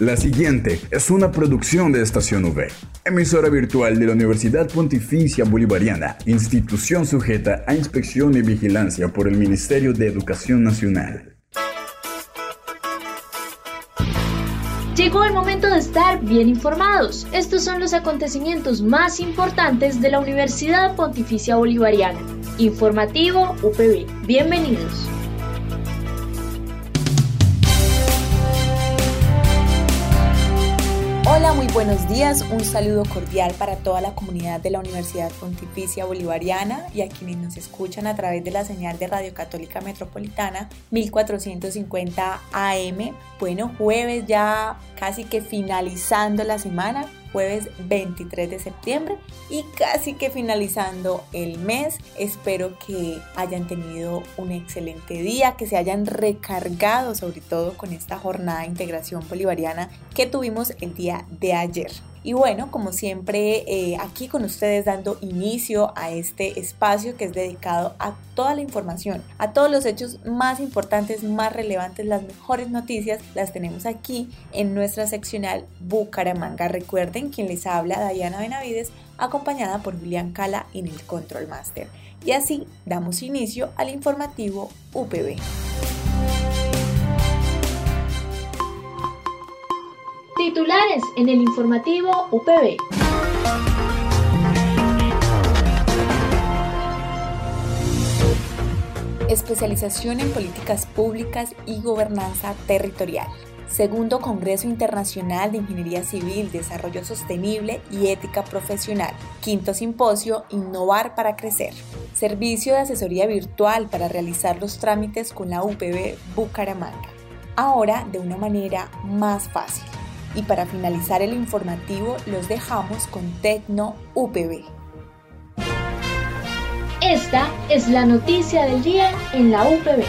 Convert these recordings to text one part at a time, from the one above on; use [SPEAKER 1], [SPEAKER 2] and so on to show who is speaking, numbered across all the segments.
[SPEAKER 1] La siguiente es una producción de Estación V, emisora virtual de la Universidad Pontificia Bolivariana, institución sujeta a inspección y vigilancia por el Ministerio de Educación Nacional.
[SPEAKER 2] Llegó el momento de estar bien informados. Estos son los acontecimientos más importantes de la Universidad Pontificia Bolivariana. Informativo UPB. Bienvenidos.
[SPEAKER 3] Muy buenos días. Un saludo cordial para toda la comunidad de la Universidad Pontificia Bolivariana y a quienes nos escuchan a través de la señal de Radio Católica Metropolitana 1450 AM. Bueno, jueves ya casi que finalizando la semana jueves 23 de septiembre y casi que finalizando el mes. Espero que hayan tenido un excelente día, que se hayan recargado sobre todo con esta jornada de integración bolivariana que tuvimos el día de ayer. Y bueno, como siempre, eh, aquí con ustedes dando inicio a este espacio que es dedicado a toda la información, a todos los hechos más importantes, más relevantes, las mejores noticias, las tenemos aquí en nuestra seccional Bucaramanga. Recuerden quien les habla, Diana Benavides, acompañada por Julián Cala en el Control Master. Y así damos inicio al informativo UPB.
[SPEAKER 2] Titulares en el informativo UPB.
[SPEAKER 3] Especialización en políticas públicas y gobernanza territorial. Segundo Congreso Internacional de Ingeniería Civil, Desarrollo Sostenible y Ética Profesional. Quinto Simposio Innovar para Crecer. Servicio de asesoría virtual para realizar los trámites con la UPB Bucaramanga. Ahora de una manera más fácil. Y para finalizar el informativo los dejamos con Tecno UPB.
[SPEAKER 2] Esta es la noticia del día en la UPB.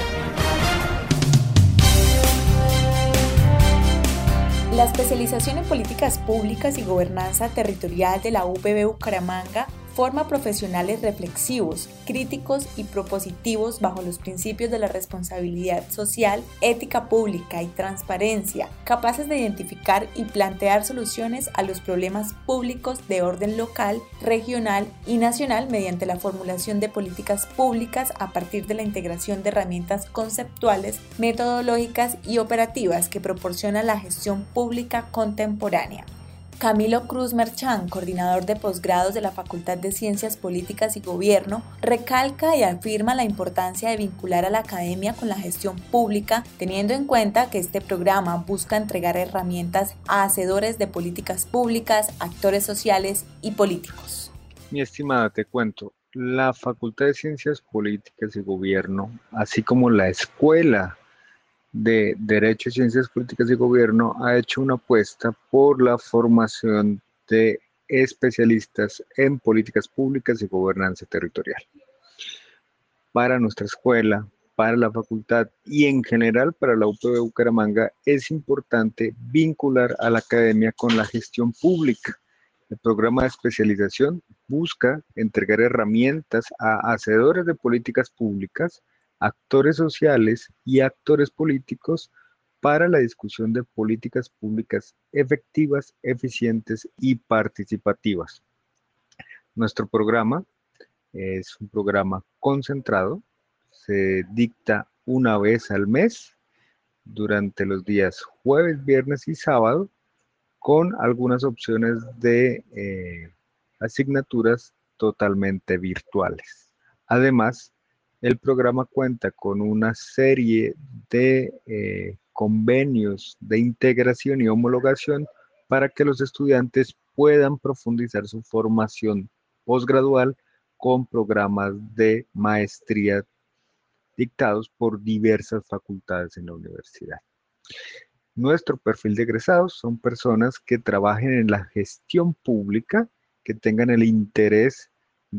[SPEAKER 3] La especialización en políticas públicas y gobernanza territorial de la UPB Bucaramanga forma profesionales reflexivos, críticos y propositivos bajo los principios de la responsabilidad social, ética pública y transparencia, capaces de identificar y plantear soluciones a los problemas públicos de orden local, regional y nacional mediante la formulación de políticas públicas a partir de la integración de herramientas conceptuales, metodológicas y operativas que proporciona la gestión pública contemporánea. Camilo Cruz Merchán, coordinador de posgrados de la Facultad de Ciencias Políticas y Gobierno, recalca y afirma la importancia de vincular a la academia con la gestión pública, teniendo en cuenta que este programa busca entregar herramientas a hacedores de políticas públicas, actores sociales y políticos.
[SPEAKER 4] Mi estimada, te cuento, la Facultad de Ciencias Políticas y Gobierno, así como la Escuela de Derecho, Ciencias Políticas y Gobierno ha hecho una apuesta por la formación de especialistas en políticas públicas y gobernanza territorial. Para nuestra escuela, para la facultad y en general para la UPB Bucaramanga es importante vincular a la academia con la gestión pública. El programa de especialización busca entregar herramientas a hacedores de políticas públicas actores sociales y actores políticos para la discusión de políticas públicas efectivas, eficientes y participativas. Nuestro programa es un programa concentrado, se dicta una vez al mes durante los días jueves, viernes y sábado con algunas opciones de eh, asignaturas totalmente virtuales. Además, el programa cuenta con una serie de eh, convenios de integración y homologación para que los estudiantes puedan profundizar su formación posgradual con programas de maestría dictados por diversas facultades en la universidad. Nuestro perfil de egresados son personas que trabajen en la gestión pública, que tengan el interés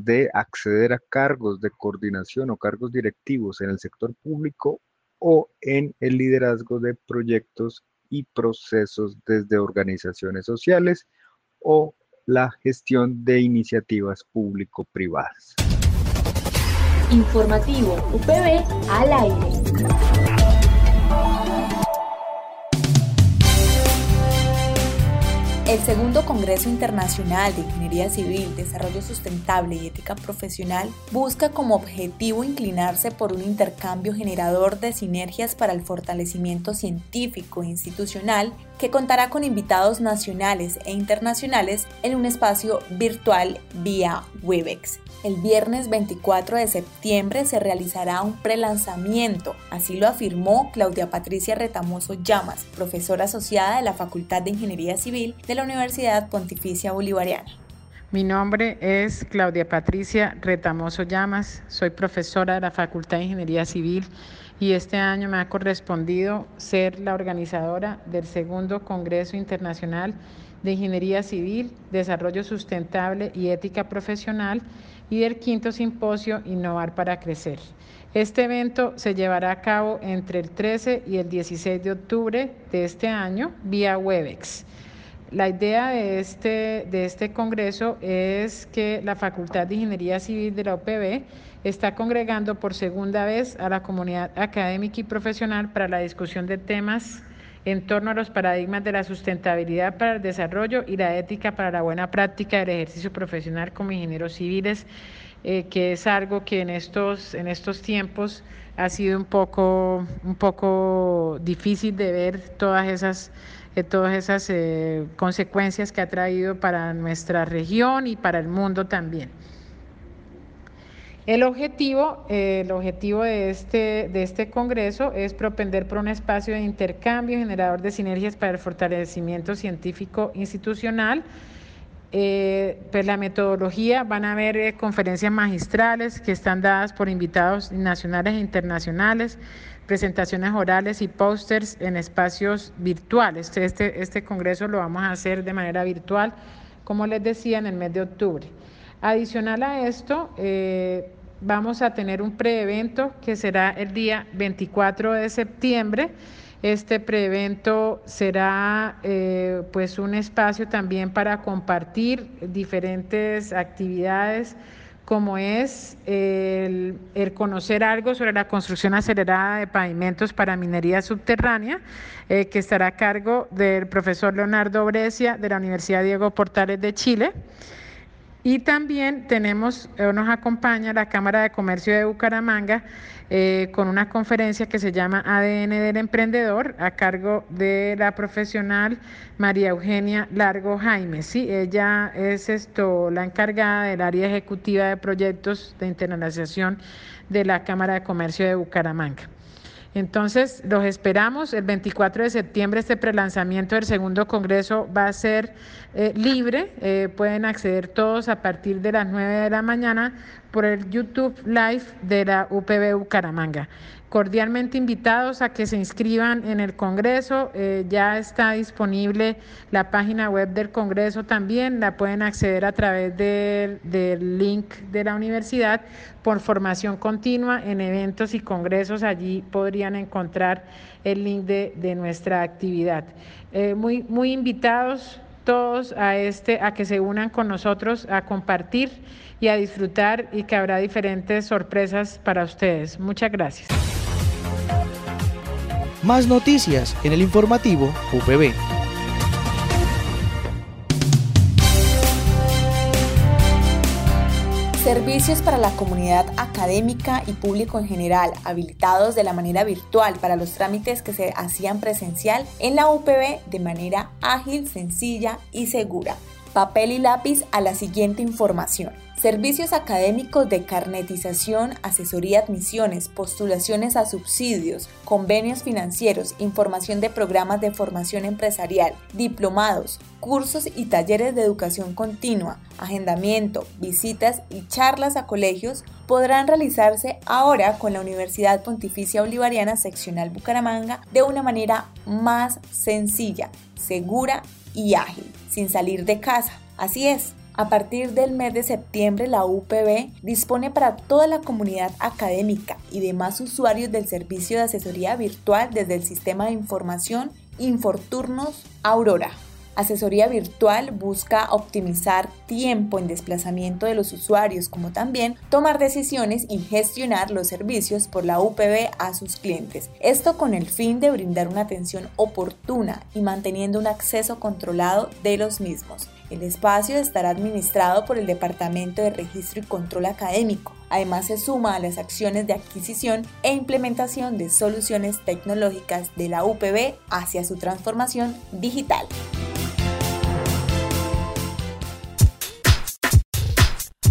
[SPEAKER 4] de acceder a cargos de coordinación o cargos directivos en el sector público o en el liderazgo de proyectos y procesos desde organizaciones sociales o la gestión de iniciativas público-privadas.
[SPEAKER 2] Informativo UPB al aire.
[SPEAKER 3] El segundo Congreso Internacional de Ingeniería Civil, Desarrollo Sustentable y Ética Profesional busca como objetivo inclinarse por un intercambio generador de sinergias para el fortalecimiento científico e institucional que contará con invitados nacionales e internacionales en un espacio virtual vía Webex. El viernes 24 de septiembre se realizará un prelanzamiento, así lo afirmó Claudia Patricia Retamoso Llamas, profesora asociada de la Facultad de Ingeniería Civil de la Universidad Pontificia Bolivariana.
[SPEAKER 5] Mi nombre es Claudia Patricia Retamoso Llamas, soy profesora de la Facultad de Ingeniería Civil y este año me ha correspondido ser la organizadora del segundo Congreso Internacional de Ingeniería Civil, Desarrollo Sustentable y Ética Profesional y del quinto simposio Innovar para Crecer. Este evento se llevará a cabo entre el 13 y el 16 de octubre de este año vía Webex. La idea de este, de este congreso es que la Facultad de Ingeniería Civil de la UPB está congregando por segunda vez a la comunidad académica y profesional para la discusión de temas en torno a los paradigmas de la sustentabilidad para el desarrollo y la ética para la buena práctica del ejercicio profesional como ingenieros civiles, eh, que es algo que en estos, en estos tiempos ha sido un poco, un poco difícil de ver todas esas, eh, todas esas eh, consecuencias que ha traído para nuestra región y para el mundo también. El objetivo, el objetivo de, este, de este Congreso es propender por un espacio de intercambio generador de sinergias para el fortalecimiento científico institucional. Eh, pues la metodología, van a haber eh, conferencias magistrales que están dadas por invitados nacionales e internacionales, presentaciones orales y pósters en espacios virtuales. Este, este Congreso lo vamos a hacer de manera virtual, como les decía, en el mes de octubre. Adicional a esto, eh, vamos a tener un preevento que será el día 24 de septiembre. Este preevento será eh, pues un espacio también para compartir diferentes actividades como es el, conocer algo sobre la construcción acelerada de pavimentos para minería subterránea, eh, que estará a cargo del profesor Leonardo Brescia de la Universidad Diego Portales de Chile. Y también tenemos, eh, nos acompaña la Cámara de Comercio de Bucaramanga eh, con una conferencia que se llama ADN del Emprendedor a cargo de la profesional María Eugenia Largo Jaime. Sí, ella es esto, la encargada del área ejecutiva de proyectos de internalización de la Cámara de Comercio de Bucaramanga. Entonces, los esperamos. El 24 de septiembre este prelanzamiento del segundo congreso va a ser eh, libre. Eh, pueden acceder todos a partir de las 9 de la mañana por el YouTube Live de la UPB Bucaramanga cordialmente invitados a que se inscriban en el Congreso. Eh, ya está disponible la página web del Congreso también, la pueden acceder a través del, link de la universidad por formación continua en eventos y congresos. Allí podrían encontrar el link de, nuestra actividad. Eh, muy, muy invitados todos a, este, a que se unan con nosotros a compartir y a disfrutar y que habrá diferentes sorpresas para ustedes. Muchas gracias.
[SPEAKER 6] Más noticias en el informativo UPB.
[SPEAKER 3] Servicios para la comunidad académica y público en general, habilitados de la manera virtual para los trámites que se hacían presencial en la UPB de manera ágil, sencilla y segura. Papel y lápiz a la siguiente información. Servicios académicos de carnetización, asesoría admisiones, postulaciones a subsidios, convenios financieros, información de programas de formación empresarial, diplomados, cursos y talleres de educación continua, agendamiento, visitas y charlas a colegios podrán realizarse ahora con la Universidad Pontificia Bolivariana Seccional Bucaramanga de una manera más sencilla, segura y ágil, sin salir de casa. Así es, a partir del mes de septiembre, la UPB dispone para toda la comunidad académica y demás usuarios del servicio de asesoría virtual desde el sistema de información Inforturnos Aurora. Asesoría Virtual busca optimizar tiempo en desplazamiento de los usuarios, como también tomar decisiones y gestionar los servicios por la UPB a sus clientes. Esto con el fin de brindar una atención oportuna y manteniendo un acceso controlado de los mismos. El espacio estará administrado por el Departamento de Registro y Control Académico. Además, se suma a las acciones de adquisición e implementación de soluciones tecnológicas de la UPB hacia su transformación digital.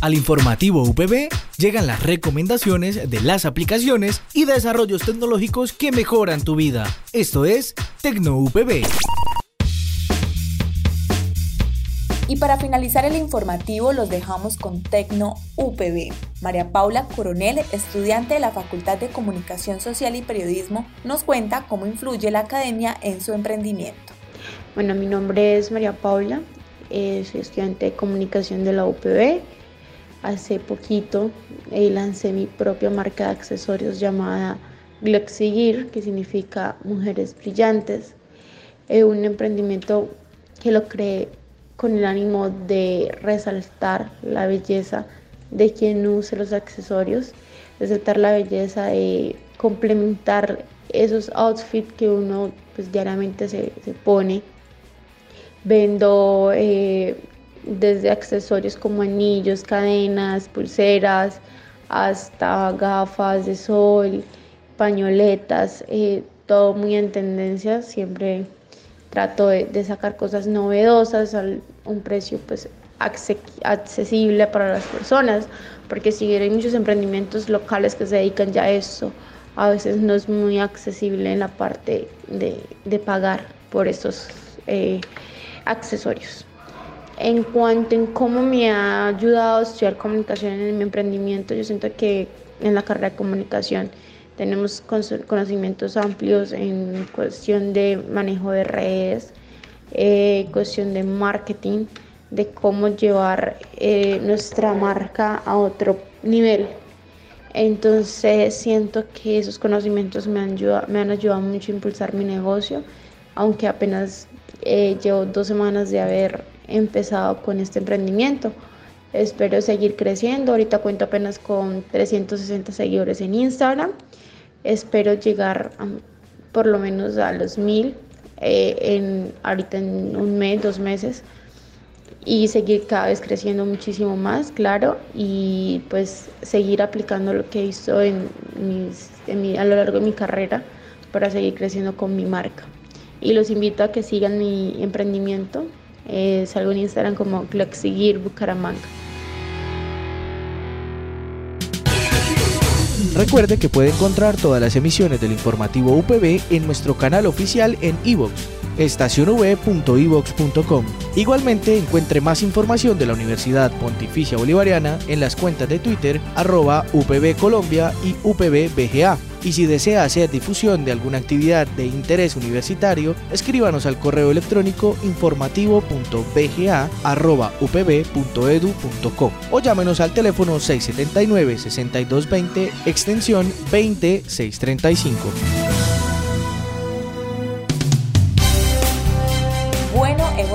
[SPEAKER 6] Al informativo UPB llegan las recomendaciones de las aplicaciones y desarrollos tecnológicos que mejoran tu vida. Esto es Tecno UPB.
[SPEAKER 3] Y para finalizar el informativo los dejamos con Tecno UPB. María Paula Coronel, estudiante de la Facultad de Comunicación Social y Periodismo, nos cuenta cómo influye la academia en su emprendimiento.
[SPEAKER 7] Bueno, mi nombre es María Paula, eh, soy estudiante de comunicación de la UPB. Hace poquito eh, lancé mi propia marca de accesorios llamada Gloxigir, que significa Mujeres Brillantes. Es un emprendimiento que lo creé con el ánimo de resaltar la belleza de quien use los accesorios, resaltar la belleza de complementar esos outfits que uno pues, diariamente se, pone. Vendo eh, desde accesorios como anillos, cadenas, pulseras, hasta gafas de sol, pañoletas, eh, todo muy en tendencia, siempre trato de, sacar cosas novedosas a un precio pues accesible para las personas, porque si hay muchos emprendimientos locales que se dedican ya a eso, a veces no es muy accesible en la parte de, pagar por esos eh, accesorios. En cuanto en cómo me ha ayudado a estudiar comunicación en mi emprendimiento, yo siento que en la carrera de comunicación tenemos conocimientos amplios en cuestión de manejo de redes, eh, cuestión de marketing, de cómo llevar eh, nuestra marca a otro nivel. Entonces siento que esos conocimientos me han, me han ayudado mucho a impulsar mi negocio, aunque apenas eh, llevo dos semanas de haber empezado con este emprendimiento. Espero seguir creciendo. Ahorita cuento apenas con 360 seguidores en Instagram. Espero llegar por lo menos a los mil eh, en, ahorita en un mes, dos meses y seguir cada vez creciendo muchísimo más, claro, y pues seguir aplicando lo que hizo en, mis, a lo largo de mi carrera para seguir creciendo con mi marca. Y los invito a que sigan mi emprendimiento. Eh, salgo en Instagram como Seguir Bucaramanga.
[SPEAKER 6] Recuerde que puede encontrar todas las emisiones del informativo UPB en nuestro canal oficial en iVoox, estacionv.ivox.com. Igualmente encuentre más información de la Universidad Pontificia Bolivariana en las cuentas de Twitter arroba UPB Colombia y UPB Y si desea hacer difusión de alguna actividad de interés universitario, escríbanos al correo electrónico informativo.bga.upb.edu.co o llámenos al teléfono 679-6220 extensión 20635.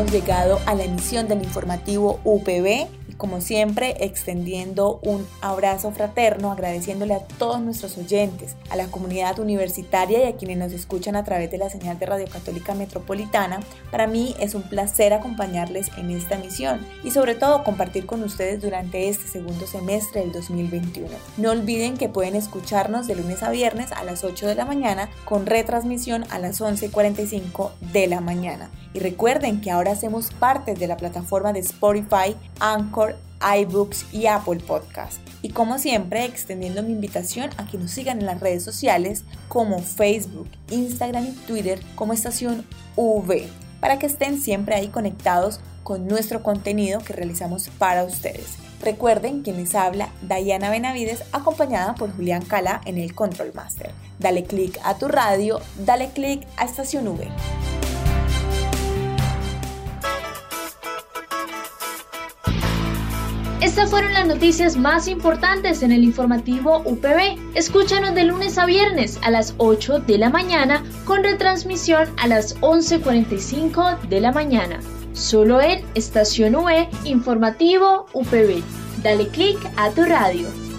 [SPEAKER 3] Hemos llegado a la emisión del informativo UPB como siempre, extendiendo un abrazo fraterno, agradeciéndole a todos nuestros oyentes, a la comunidad universitaria y a quienes nos escuchan a través de la señal de Radio Católica Metropolitana. Para mí es un placer acompañarles en esta misión y sobre todo compartir con ustedes durante este segundo semestre del 2021. No olviden que pueden escucharnos de lunes a viernes a las 8 de la mañana con retransmisión a las 11.45 de la mañana. Y recuerden que ahora hacemos parte de la plataforma de Spotify, Anchor, iBooks y Apple Podcast. Y como siempre, extendiendo mi invitación a que nos sigan en las redes sociales como Facebook, Instagram y Twitter como estación V, para que estén siempre ahí conectados con nuestro contenido que realizamos para ustedes. Recuerden que les habla Diana Benavides acompañada por Julián Cala en el Control Master. Dale click a tu radio, dale click a Estación V.
[SPEAKER 2] Estas fueron las noticias más importantes en el informativo UPB. Escúchanos de lunes a viernes a las 8 de la mañana con retransmisión a las 11.45 de la mañana. solo en Estación V Informativo UPB. Dale clic a tu radio.